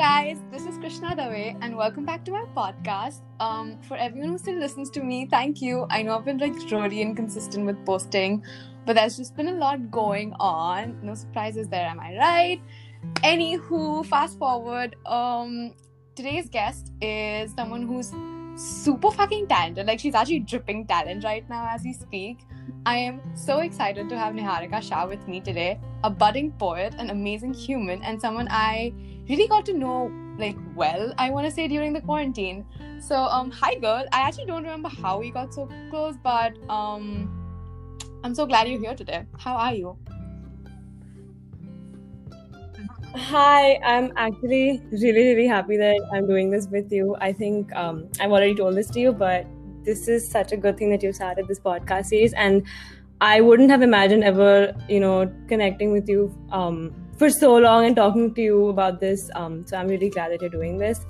guys, this is Krishna Dave, and welcome back to my podcast. Um, for everyone who still listens to me, thank you. I know I've been like really inconsistent with posting, but there's just been a lot going on. No surprises there, am I right? Anywho, fast forward. Um, today's guest is someone who's super fucking talented. Like she's actually dripping talent right now as we speak. I am so excited to have Niharika Shah with me today, a budding poet, an amazing human, and someone I really got to know like well, I want to say during the quarantine. So um hi girl. I actually don't remember how we got so close, but um I'm so glad you're here today. How are you? Hi, I'm actually really, really happy that I'm doing this with you. I think um, I've already told this to you, but this is such a good thing that you started this podcast series. And I wouldn't have imagined ever, you know, connecting with you um, for so long and talking to you about this. Um, so I'm really glad that you're doing this.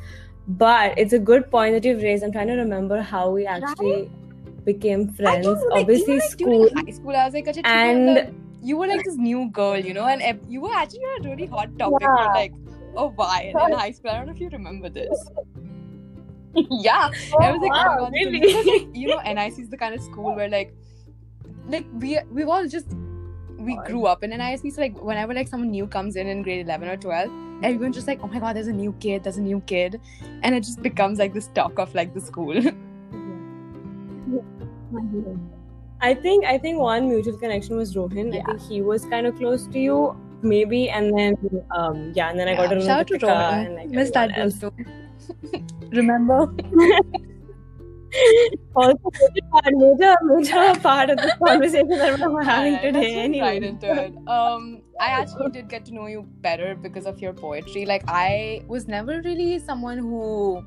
But it's a good point that you've raised. I'm trying to remember how we actually right? became friends. Know, like, Obviously, like, school. High school, I was like, and you were like this new girl, you know, and you were actually a really hot topic yeah. for like a while in high school. I don't know if you remember this. yeah, oh, I was like, wow, oh, really? because, like, you know, NIC is the kind of school where like, like we we've all just we grew up in NISC. So like, whenever like someone new comes in in grade eleven or twelve, everyone's just like, oh my god, there's a new kid, there's a new kid, and it just becomes like this talk of like the school. I think I think one mutual connection was Rohan. Yeah. I think he was kind of close to you, maybe, and then um yeah, and then I got to know Shout to Rohan. And, like, Miss that too. Remember? also, major, major part of the conversation that we're having yeah, today. Anyway. Right into it. Um, I actually did get to know you better because of your poetry. Like, I was never really someone who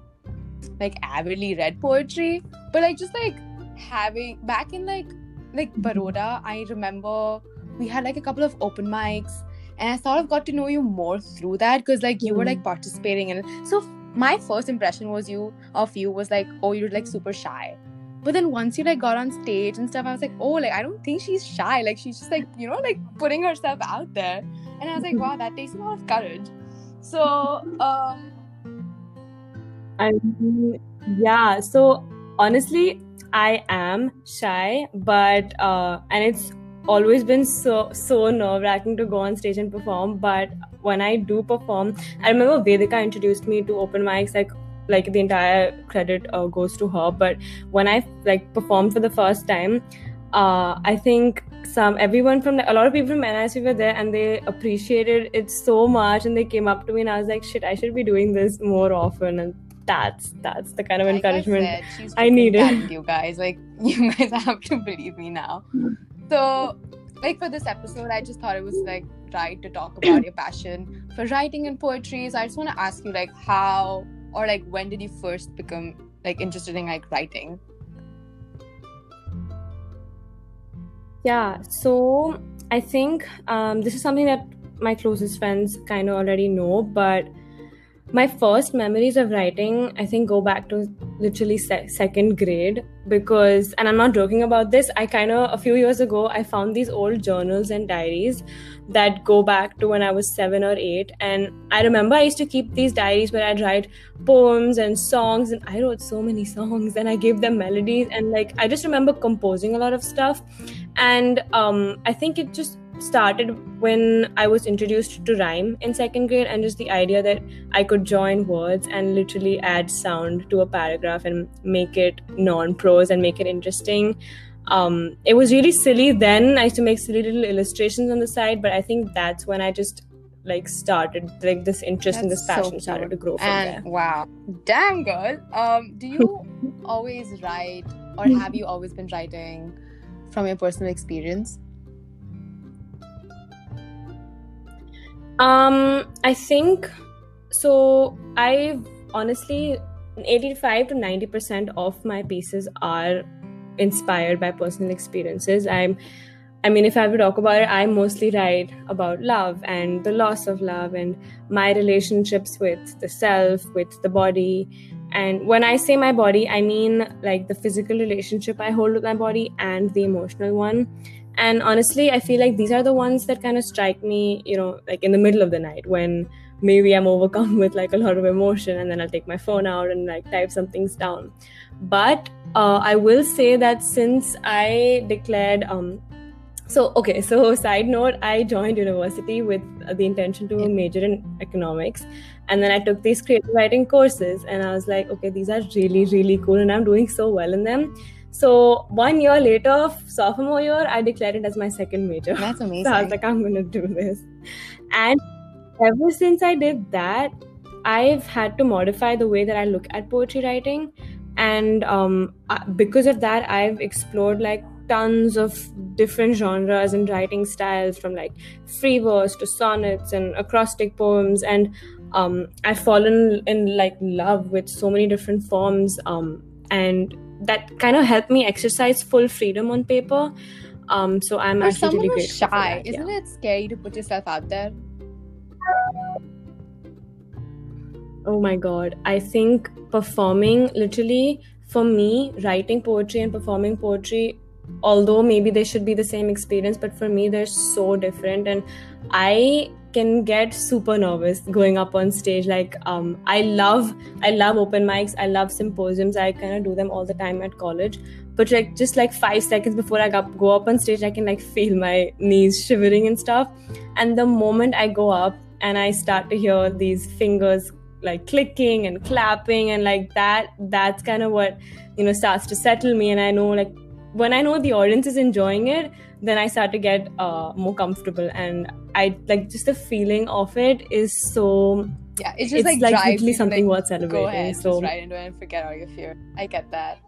like avidly read poetry, but like just like having back in like like Baroda, I remember we had like a couple of open mics and I sort of got to know you more through that because like you were like participating and. So my first impression was you of you was like, oh, you're like super shy. But then once you like got on stage and stuff, I was like, oh, like I don't think she's shy. Like she's just like, you know, like putting herself out there. And I was like, wow, that takes a lot of courage. So um I mean, yeah. So honestly, I am shy, but uh, and it's always been so so nerve wracking to go on stage and perform. But when I do perform, I remember Vedika introduced me to open mics like like the entire credit uh, goes to her but when i like performed for the first time uh, i think some everyone from the, a lot of people from NIC were there and they appreciated it so much and they came up to me and I was like shit I should be doing this more often and that's that's the kind of like encouragement I, said, I needed. You guys, like you guys have to believe me now. So, like for this episode, I just thought it was like right to talk about your passion for writing and poetry. So I just want to ask you, like, how or like when did you first become like interested in like writing? Yeah, so I think um, this is something that my closest friends kind of already know, but my first memories of writing i think go back to literally se- second grade because and i'm not joking about this i kind of a few years ago i found these old journals and diaries that go back to when i was 7 or 8 and i remember i used to keep these diaries where i'd write poems and songs and i wrote so many songs and i gave them melodies. And like i just remember composing a lot of stuff. And um i think it just started when I was introduced to rhyme in second grade, and just the idea that I could join words and literally add sound to a paragraph and make it non prose and make it interesting. Um, it was really silly then. I used to make silly little illustrations on the side, but I think that's when I just like started like this interest in this passion so started to grow from and there. wow damn girl um do you always write or have you always been writing from your personal experience Um, I think so. I honestly, 85 to 90 percent of my pieces are inspired by personal experiences. I'm, I mean, if I have to talk about it, I mostly write about love and the loss of love and my relationships with the self, with the body. And when I say my body, I mean like the physical relationship I hold with my body and the emotional one and honestly i feel like these are the ones that kind of strike me you know like in the middle of the night when maybe I'm overcome with like a lot of emotion and then I'll take my phone out and like type some things down. But uh, I will say that since I declared um, so okay so side note i joined university with the intention to major in economics and then i took these creative writing courses and i was like okay these are really really cool and i'm doing so well in them so one year later sophomore year i declared it as my second major. That's amazing. so i was like i'm gonna do this. And ever since i did that i've had to modify the way that i look at poetry writing. And um, because of that i've explored like tons of different genres and writing styles from like free verse to sonnets and acrostic poems. And um, i've fallen in like love with so many different forms um, and that kind of helped me exercise full freedom on paper um, so i'm For actually really grateful shy, that, isn't yeah. it scary to put yourself out there? Oh my god. I think performing literally for me, writing poetry and performing poetry, although maybe they should be the same experience, but for me they're so different and I can get super nervous going up on stage. Like um I love I love open mics. I love symposiums. I kind of do them all the time at college. But like just like 5 seconds before I go up on stage I can like feel my knees shivering and stuff. And the moment I go up and I start to hear these fingers like clicking and clapping and like that that's kind of what you know starts to settle me. And i know like when i know the audience is enjoying it then i start to get uh, more comfortable and i like just the feeling of it is so Yeah, it's just it's like, like drives literally something like, worth celebrating Go ahead, so just right into it and forget all your fear. I get that.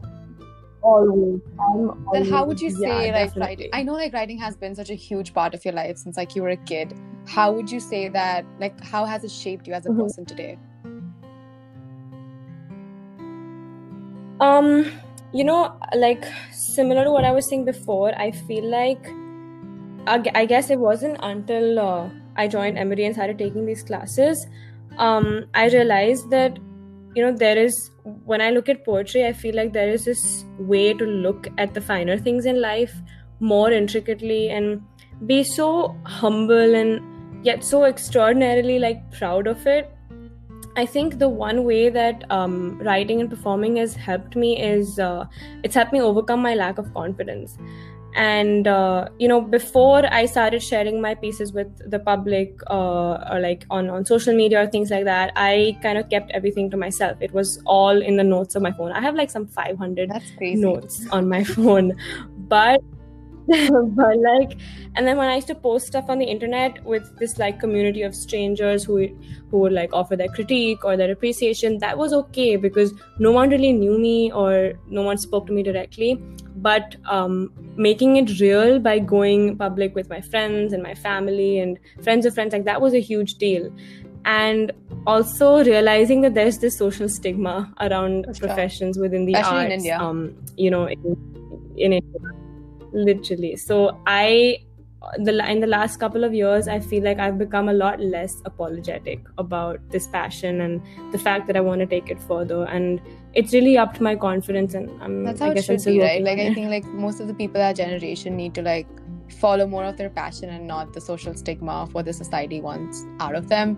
always I'm Then how would you yeah, say like definitely. writing? I know like writing has been such a huge part of your life since like you were a kid. How would you say that? Like, how has it shaped you as a Mhm. person today? um you know like similar to what i was saying before i feel like i guess it wasn't until uh, i joined emory and started taking these classes um i realized that you know there is when i look at poetry i feel like there is this way to look at the finer things in life more intricately and be so humble and yet so extraordinarily like proud of it I think the one way that um, writing and performing has helped me is uh, it's helped me overcome my lack of confidence. And uh, you know, before I started sharing my pieces with the public, uh, or like on on social media or things like that, I kind of kept everything to myself. It was all in the notes of my phone. I have like some 500 That's crazy. notes on my phone, but but like and then when i used to post stuff on the internet with this like community of strangers who who would like offer their critique or their appreciation that was okay because no one really knew me or no one spoke to me directly but um, making it real by going public with my friends and my family and friends of friends like that was a huge deal and also realizing that there's this social stigma around sure. professions within the Especially in arts India. um you know in, in India literally so i the in the last couple of years i feel like i've become a lot less apologetic about this passion and the fact that i want to take it further and it's really upped my confidence and i'm That's how it guess I'm should be, right? Like I think like most of the people our generation need to like follow more of their passion and not the social stigma of what the society wants out of them.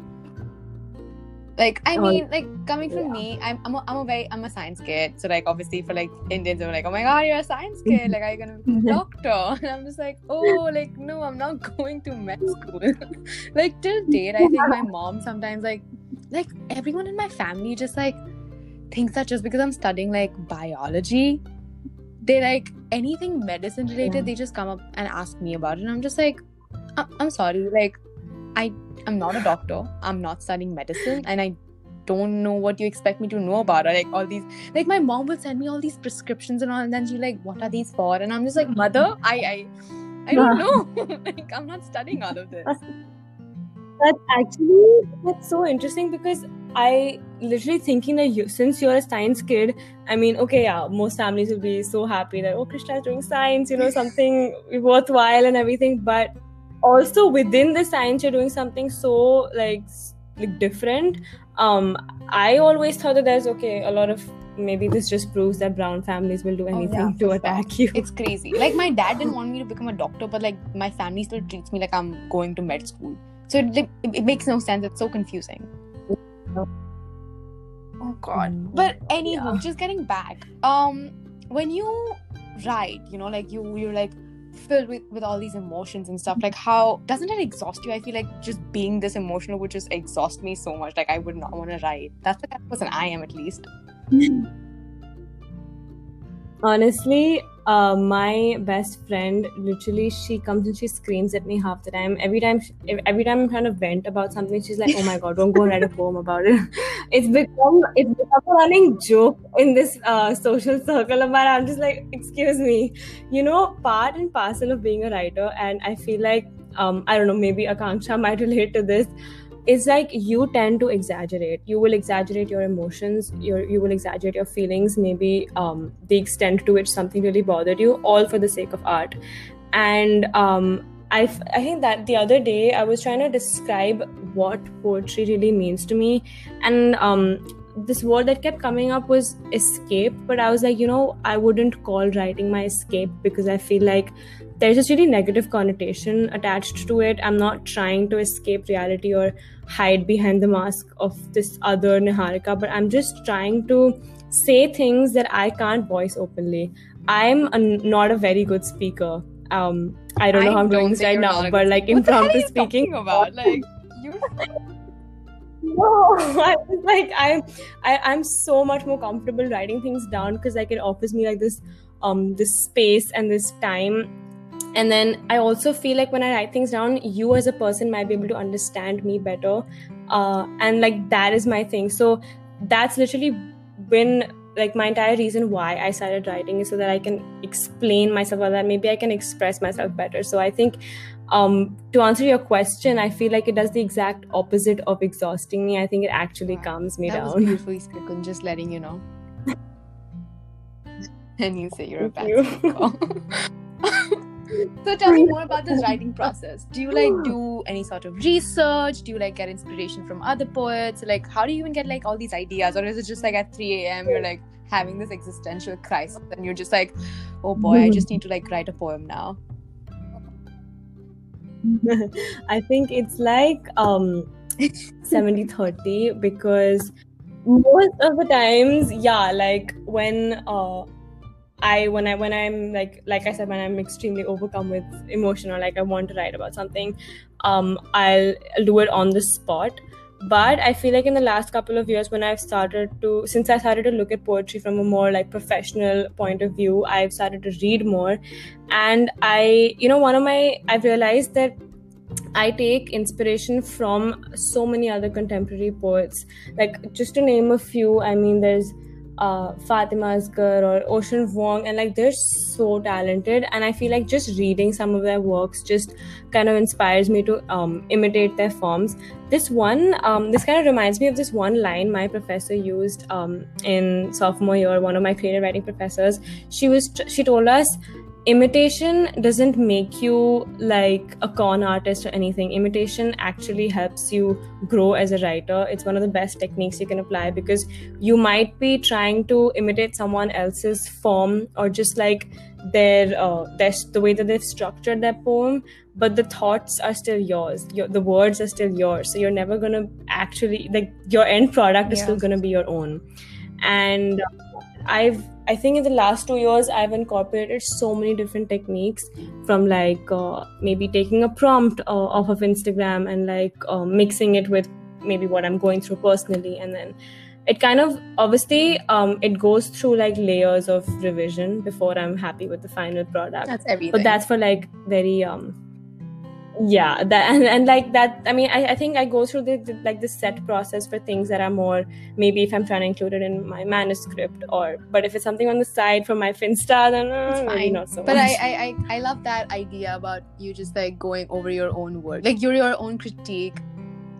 Like I Oh, mean, like coming from yeah. me, I'm I'm a, I'm a very I'm a science kid. So like obviously for like Indians, they're like, oh my god, you're a science kid. Like are you gonna be a doctor? And I'm just like, oh, like no, I'm not going to med school. like till date, I think my mom sometimes like like everyone in my family just like thinks that just because I'm studying like biology, they like anything medicine related, Yeah. they just come up and ask me about it. And I'm just like, I- I'm sorry, like I I'm not a doctor. I'm not studying medicine, and I don't know what you expect me to know about it. Like all these, like my mom will send me all these prescriptions and all, and then she's like, "What are these for?" And I'm just like, "Mother, I I I don't know. like I'm not studying all of this." That's actually that's so interesting because I literally thinking that you since you're a science kid, I mean, okay, yeah, most families will be so happy that oh Krishna is doing science, you know, something worthwhile and everything. But also within the science, you're doing something so like like different. Um, I always thought that there's okay, a lot of maybe this just proves that brown families will do Oh, anything yeah, to attack you. It's crazy. Like my dad didn't want me to become a doctor, but like my family still treats me like I'm going to med school. So it, like, it, it makes no sense. It's so confusing. Oh god. Mm, But anywho, yeah. just getting back. Um, when you write, you know, like you you're like filled with with all these emotions and stuff. Like how doesn't it exhaust you? I feel like just being this emotional would just exhaust me so much. Like I would not want to write. That's the kind of person I am at least. Honestly, uh, my best friend literally she comes and she screams at me half the time. Every time, she, every time I'm trying to vent about something, she's like, "Oh my god, don't go write a poem about it." It's become it's become a running joke in this uh, social circle. But I'm just like, excuse me, you know, part and parcel of being a writer, and I feel like um, I don't know, maybe Akanksha might relate to this it's like you tend to exaggerate. You will exaggerate your emotions your, you will exaggerate your feelings. Maybe um, the extent to which something really bothered you all for the sake of art. And um, I, f- I think that the other day i was trying to describe what poetry really means to me. And um, this word that kept coming up was escape. But i was like you know i wouldn't call writing my escape because i feel like there's this really negative connotation attached to it. I'm not trying to escape reality or hide behind the mask of this other Niharika, but I'm just trying to say things that I can't voice openly. I'm a, not a very good speaker. Um, I don't know how I'm doing this right now, but like what the hell impromptu speaking. about like you No, I was like I'm I, I'm so much more comfortable writing things down because like it offers me like this um this space and this time. And then I also feel like when I write things down, you as a person might be able to understand me better. Uh and like that is my thing. So that's literally been like my entire reason why I started writing is so that I can explain myself or that maybe I can express myself better. So I think um to answer your question i feel like it does the exact opposite of exhausting me i think it actually Wow. calms me that was down beautifully spoken, just letting you know. and you say you're a bad you. so tell me more about this writing process. Do you like do any sort of research? Do you like get inspiration from other poets? Like how do you even get like all these ideas? Or is it just like at 3 a.m. you're like having this existential crisis and you're just like, oh boy, I just need to like write a poem now. i think it's like um 70 30 because most of the times yeah like when uh I when I when I'm like like I said when I'm extremely overcome with emotion or like I want to write about something, um, I'll, I'll do it on the spot. But I feel like in the last couple of years when I've started to since I started to look at poetry from a more like professional point of view, I've started to read more, and I you know one of my I've realized that I take inspiration from so many other contemporary poets. Like just to name a few, I mean there's uh, Fatima Asghar or Ocean Vuong, and like they're so talented. And I feel like just reading some of their works just kind of inspires me to um, imitate their forms. This one, um, this kind of reminds me of this one line my professor used um, in sophomore year. One of my creative writing professors, she was she told us imitation doesn't make you like a con artist or anything. Imitation actually helps you grow as a writer. It's one of the best techniques you can apply because you might be trying to imitate someone else's form or just like their uh, their the way that they've structured their poem but the thoughts are still yours. Your, the words are still yours. So you're never gonna actually like your end product is Yeah. still gonna be your own. And uh, i've i think in the last two years i've incorporated so many different techniques from like uh, maybe taking a prompt uh, off of instagram and like uh, mixing it with maybe what i'm going through personally and then it kind of obviously um, it goes through like layers of revision before i'm happy with the final product That's everything. but that's for like very um yeah that and, and like that i mean I, I think i go through the, the like the set process for things that are more maybe if i'm trying to include it in my manuscript or but if it's something on the side for my finsta then uh, It's maybe fine. not so but much I, I I I love that idea about you just like going over your own work, like you're your own critique,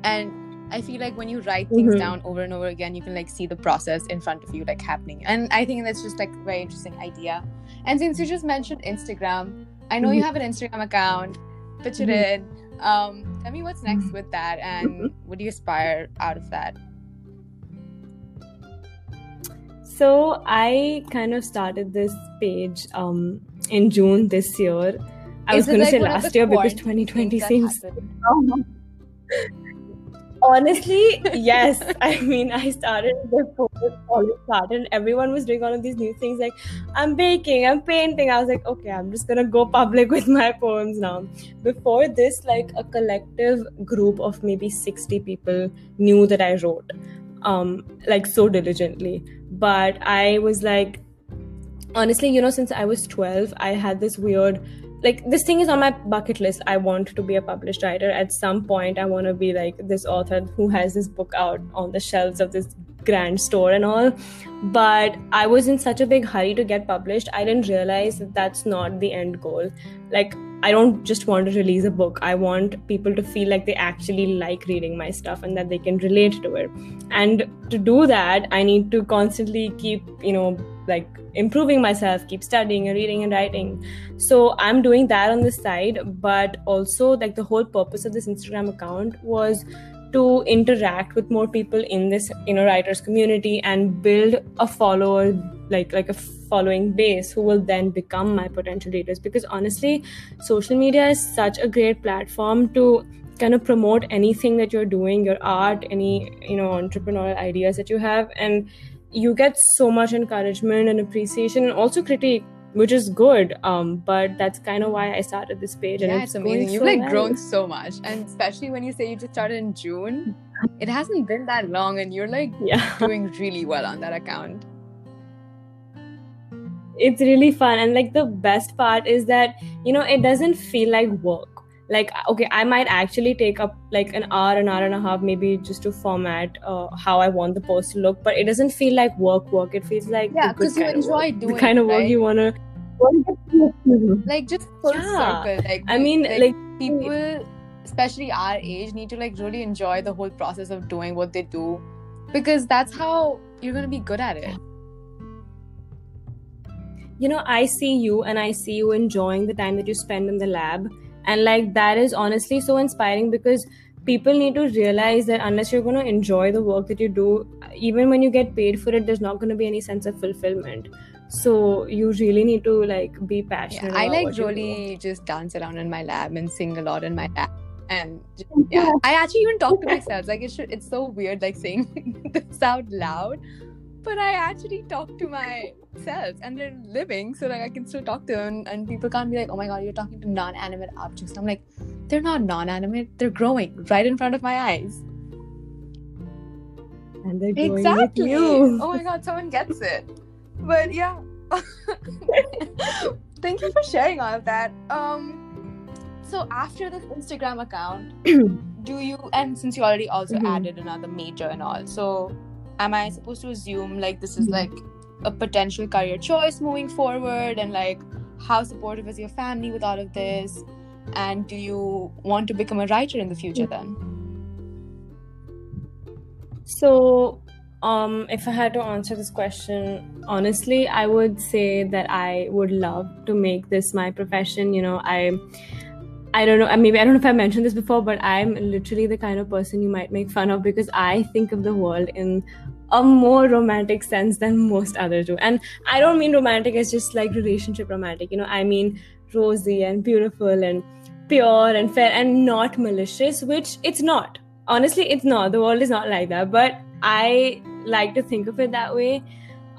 and I feel like when you write things Mhm. down over and over again, you can like see the process in front of you like happening, and I think that's just like a very interesting idea. And since you just mentioned Instagram, I know you Mhm. have an Instagram account. Pitch it in. Um, tell me what's next with that, and what do you aspire out of that? so i kind of started this page um in june this year i Is was going to say last year because 2020 seems? Honestly, yes. I mean, I started before college started, and everyone was doing all of these new things like I'm baking, I'm painting. I was like, okay, I'm just gonna go public with my poems now. Before this, like a collective group of maybe 60 people knew that I wrote, um, like so diligently. But I was like, honestly, you know, since I was 12, I had this weird like this thing is on my bucket list. I want to be a published writer. At some point i want to be like this author who has this book out on the shelves of this grand store and all. But i was in such a big hurry to get published i didn't realize that that's not the end goal. Like i don't just want to release a book. I want people to feel like they actually like reading my stuff and that they can relate to it. And to do that i need to constantly keep you know like improving myself keep studying and reading and writing. So i'm doing that on the side but also like the whole purpose of this instagram account was to interact with more people in this you know writers community and build a follower like like a following base who will then become my potential readers. Because honestly social media is such a great platform to kind of promote anything that you're doing your art any you know entrepreneurial ideas that you have. And you get so much encouragement and appreciation and also critique which is good um but that's kind of why i started this page and yeah, it's, it's amazing you've so like well. grown so much and especially when you say you just started in june it hasn't been that long and you're like yeah. doing really well on that account it's really fun and like the best part is that you know it doesn't feel like work like okay i might actually take up like an hour an hour and a half maybe just to format uh, how i want the post to look but it doesn't feel like work work it feels like yeah because you enjoy doing the kind of work right? you want to like just full yeah. circle like i mean like, like people especially our age need to like really enjoy the whole process of doing what they do because that's how you're going to be good at it you know i see you and i see you enjoying the time that you spend in the lab and like that is honestly so inspiring because people need to realize that unless you're going to enjoy the work that you do even when you get paid for it there's not going to be any sense of fulfillment. So you really need to like be passionate yeah, i like really just dance around in my lab and sing a lot in my lab. And yeah i actually even talk to myself. Like it should, it's so weird like saying this out loud but I actually talk to myself and they're living, so like I can still talk to them, and people can't be like, oh my god, you're talking to non-animate objects. I'm like, they're not non-animate, they're growing right in front of my eyes. And they're growing exactly. with you. Oh my god, someone gets it. But yeah. Thank you for sharing all of that. Um so after this Instagram account, do you and since you already also mm-hmm. added another major and all, so am I supposed to assume like this is like a potential career choice moving forward? And like how supportive is your family with all of this? And do you want to become a writer in the future then? So um if i had to answer this question honestly i would say that i would love to make this my profession. You know i I don't know, maybe I don't know if I mentioned this before, but I'm literally the kind of person you might make fun of because I think of the world in a more romantic sense than most others do. And I don't mean romantic as just like relationship romantic, you know, I mean rosy and beautiful and pure and fair and not malicious, which it's not. Honestly, it's not. The world is not like that. But I like to think of it that way.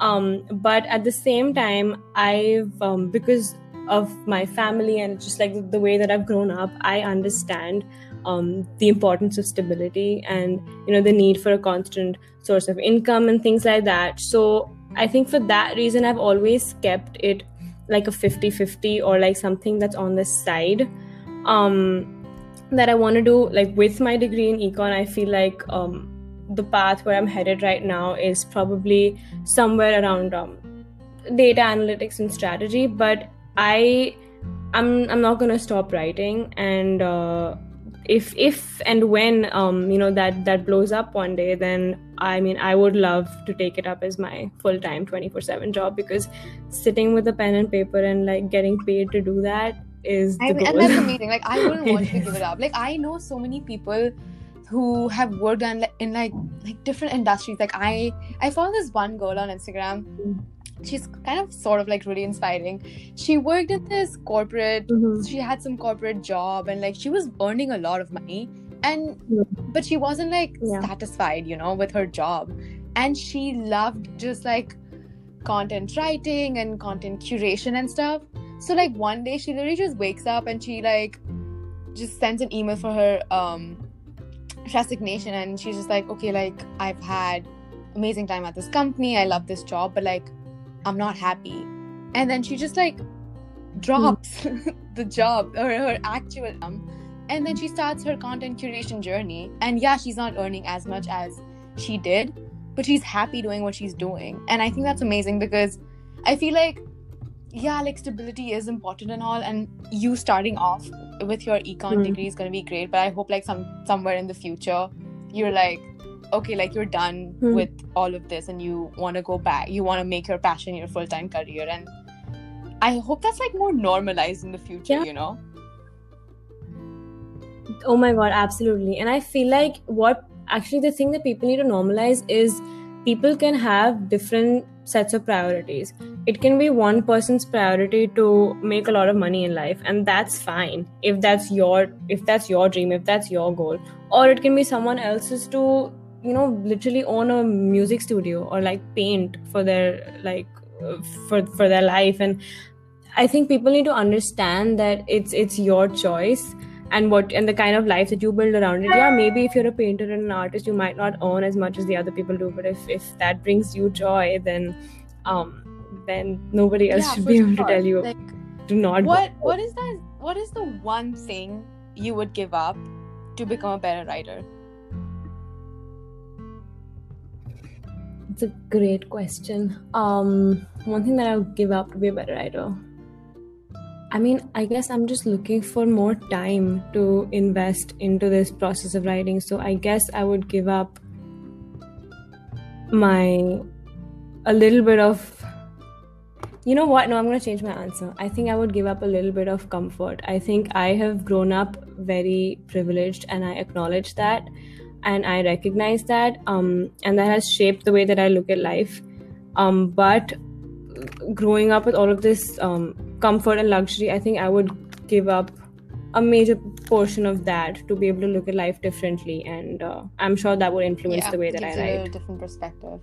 Um, but at the same time, I've, um, because of my family and just like the way that I've grown up, I understand um, the importance of stability and you know the need for a constant source of income and things like that. So I think for that reason, I've always kept it like a 50-50 or like something that's on the side. Um, that I want to do like with my degree in econ. I feel like um, the path where I'm headed right now is probably somewhere around um, data analytics and strategy, but I I'm I'm not gonna stop writing and uh, if if and when um you know that that blows up one day then I mean I would love to take it up as my full time 24 7 job because sitting with a pen and paper and like getting paid to do that is I mean, and that's amazing. Like I wouldn't want to give it up. Like I know so many people who have worked in, in like like different industries. Like I I follow this one girl on Instagram. mm she's kind of sort of like really inspiring. She worked in this corporate mm-hmm. she had some corporate job and like she was earning a lot of money and but she wasn't like Yeah. satisfied you know with her job. And she loved just like content writing and content curation and stuff. So like one day she literally just wakes up and she like just sends an email for her um resignation and she's just like okay like i've had amazing time at this company. I love this job but like i'm not happy. And then she just like drops the job or her actual um and then she starts her content curation journey. And yeah she's not earning as much as she did but she's happy doing what she's doing. And i think that's amazing because i feel like yeah like stability is important and all. And you starting off with your econ Hmm. degree is going to be great but i hope like some somewhere in the future you're like okay like you're done Hmm. with all of this and you want to go back you want to make your passion your full-time career and i hope that's like more normalized in the future Yeah. you know Oh my god, absolutely. And I feel like what actually the thing that people need to normalize is people can have different sets of priorities. It can be one person's priority to make a lot of money in life and that's fine if that's your if that's your dream, if that's your goal. Or it can be someone else's to you know literally own a music studio or like paint for their like for for their life. And I think people need to understand that it's it's your choice and what and the kind of life that you build around it. Yeah maybe if you're a painter and an artist you might not earn as much as the other people do. But if if that brings you joy then um then nobody else Yeah, should be able to tell you. Like do not go. what what is that what is the one thing you would give up to become a better writer it's a great question. Um one thing that i would give up to be a better writer. I mean i guess i'm just looking for more time to invest into this process of writing. So i guess i would give up my a little bit of you know what? No i'm going to change my answer. I think i would give up a little bit of comfort. I think i have grown up very privileged and i acknowledge that and i recognize that um, and that has shaped the way that i look at life. Um, but growing up with all of this um, comfort and luxury i think i would give up a major portion of that to be able to look at life differently. And uh, i'm sure that would influence the way that i you a different perspective.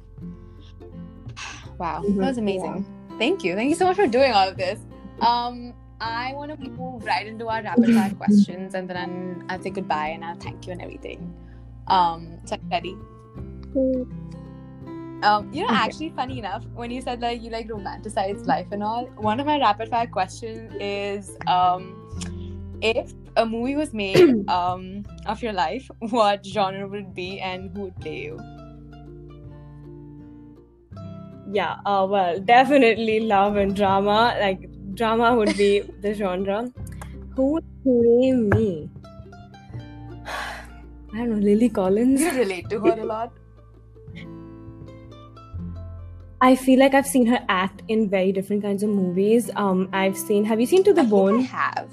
Wow Mhm, that was amazing. Thank you. Thank you so much for doing all of this. Um i want to move right into our rapid fire questions and then i'll say goodbye and i'll thank you and everything um ready um you know Okay. actually funny enough when you said like you like romanticize life and all one of my rapid fire questions is um if a movie was made um of your life what genre would it be and who would play you? Yeah uh, well definitely love and drama. Like drama would be the genre. Who would play me i don't know lily collins. You relate to her a lot. I feel like i've seen her act in very different kinds of movies. Um i've seen have you seen to the I bone? I have.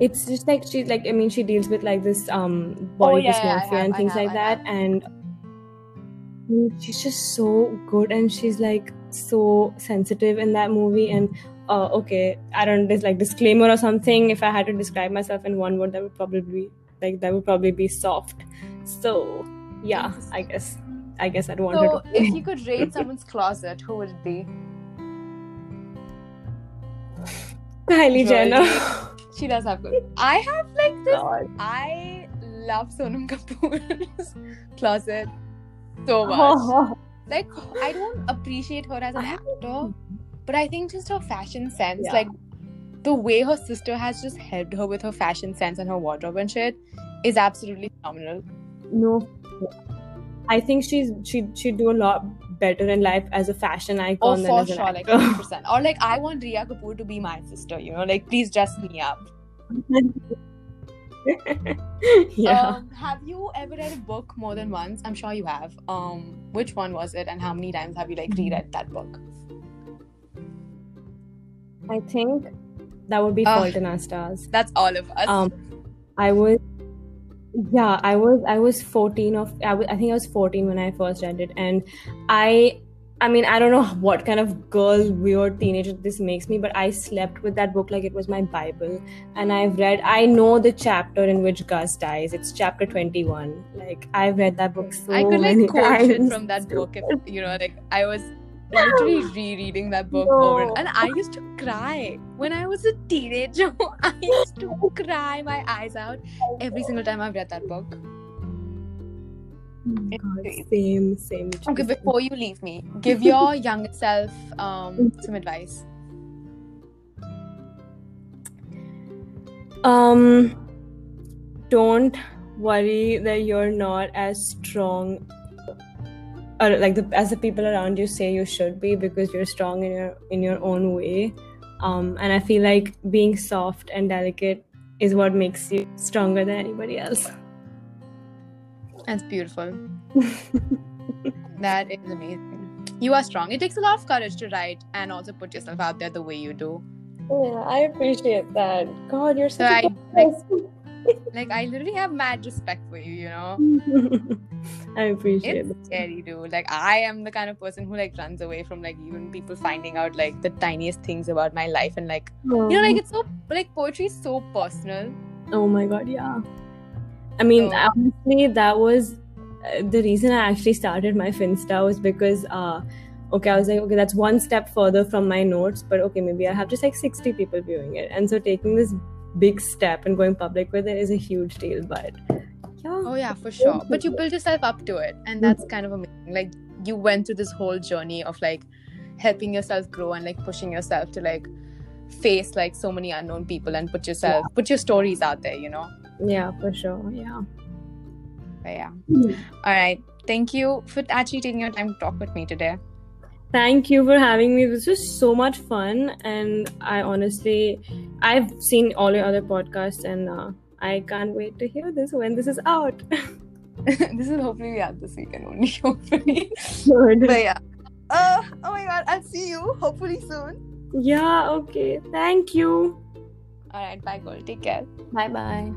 It's just like she's like i mean she deals with like this um body Oh, yeah, yeah, dysmorphia have, and things have, like that and she's just so good and she's like so sensitive in that movie and uh, okay i don't there's like disclaimer or something. If i had to describe myself in one word that would probably be like that would probably be soft. So yeah i guess i guess i'd want so to if you could rate someone's closet who would it be? Kylie jenner. She does have good i have like this God. i love sonam kapoor's closet so much. Like I don't appreciate her as an actor, but I think just her fashion sense, Yeah. like the way her sister has just helped her with her fashion sense and her wardrobe and shit, is absolutely phenomenal. no i think she's she she'd do a lot better in life as a fashion icon Oh, than for as sure, like actor. 100%. Or like I want Rhea Kapoor to be my sister, you know, like please dress me up. yeah. Um, have you ever read a book more than once? I'm sure you have. Um, which one was it, and how many times have you like reread that book? I think that would be. Fault in Our Stars. That's all of us. Um, I was, yeah, I was, I was 14 of, I, was, I think I was 14 when I first read it, and I, I mean, I don't know what kind of girl, weird teenager this makes me, but I slept with that book like it was my Bible. And I've read, I know the chapter in which Gus dies. It's chapter 21. Like, I've read that book so I could like many quote times. shit from that book if you know, like I was literally rereading that book No. over and I used to cry when I was a teenager. I used to cry my eyes out every single time I've read that book. Oh God, same, same. Okay, before you leave me, give your young self um some advice. Um, don't worry that you're not as strong or like the as the people around you say you should be because you're strong in your in your own way. Um, and I feel like being soft and delicate is what makes you stronger than anybody else. That's beautiful. That is amazing. You are strong. It takes a lot of courage to write and also put yourself out there the way you do. Yeah, I appreciate that. God, you're So I like, like I literally have mad respect for you, you know? I appreciate It's it. scary, dude. Like I am the kind of person who like runs away from like even people finding out like the tiniest things about my life and like you know like it's so like poetry is so personal. Oh my god, yeah. I mean, So- honestly, that was uh, the reason I actually started my Finsta was because, uh, okay, I was like, okay, that's one step further from my notes, but okay, maybe I have just like 60 people viewing it. And so taking this big step and going public with it is a huge deal, but yeah. Oh yeah, for sure. But you built yourself up to it, and mm-hmm. that's kind of amazing. Like you went through this whole journey of like helping yourself grow and like pushing yourself to like face like so many unknown people and put yourself put your stories out there. You know. Yeah, for sure. Yeah. But yeah. Hmm. All right. Thank you for actually taking your time to talk with me today. Thank you for having me. This was so much fun, and I honestly, I've seen all your other podcasts, and uh, I can't wait to hear this when this is out. this will hopefully be out this weekend only. Hopefully. Good. but yeah. Uh, oh my god, I'll see you hopefully soon. Yeah. Okay. Thank you. All right, bye, girl. Take care. Bye bye.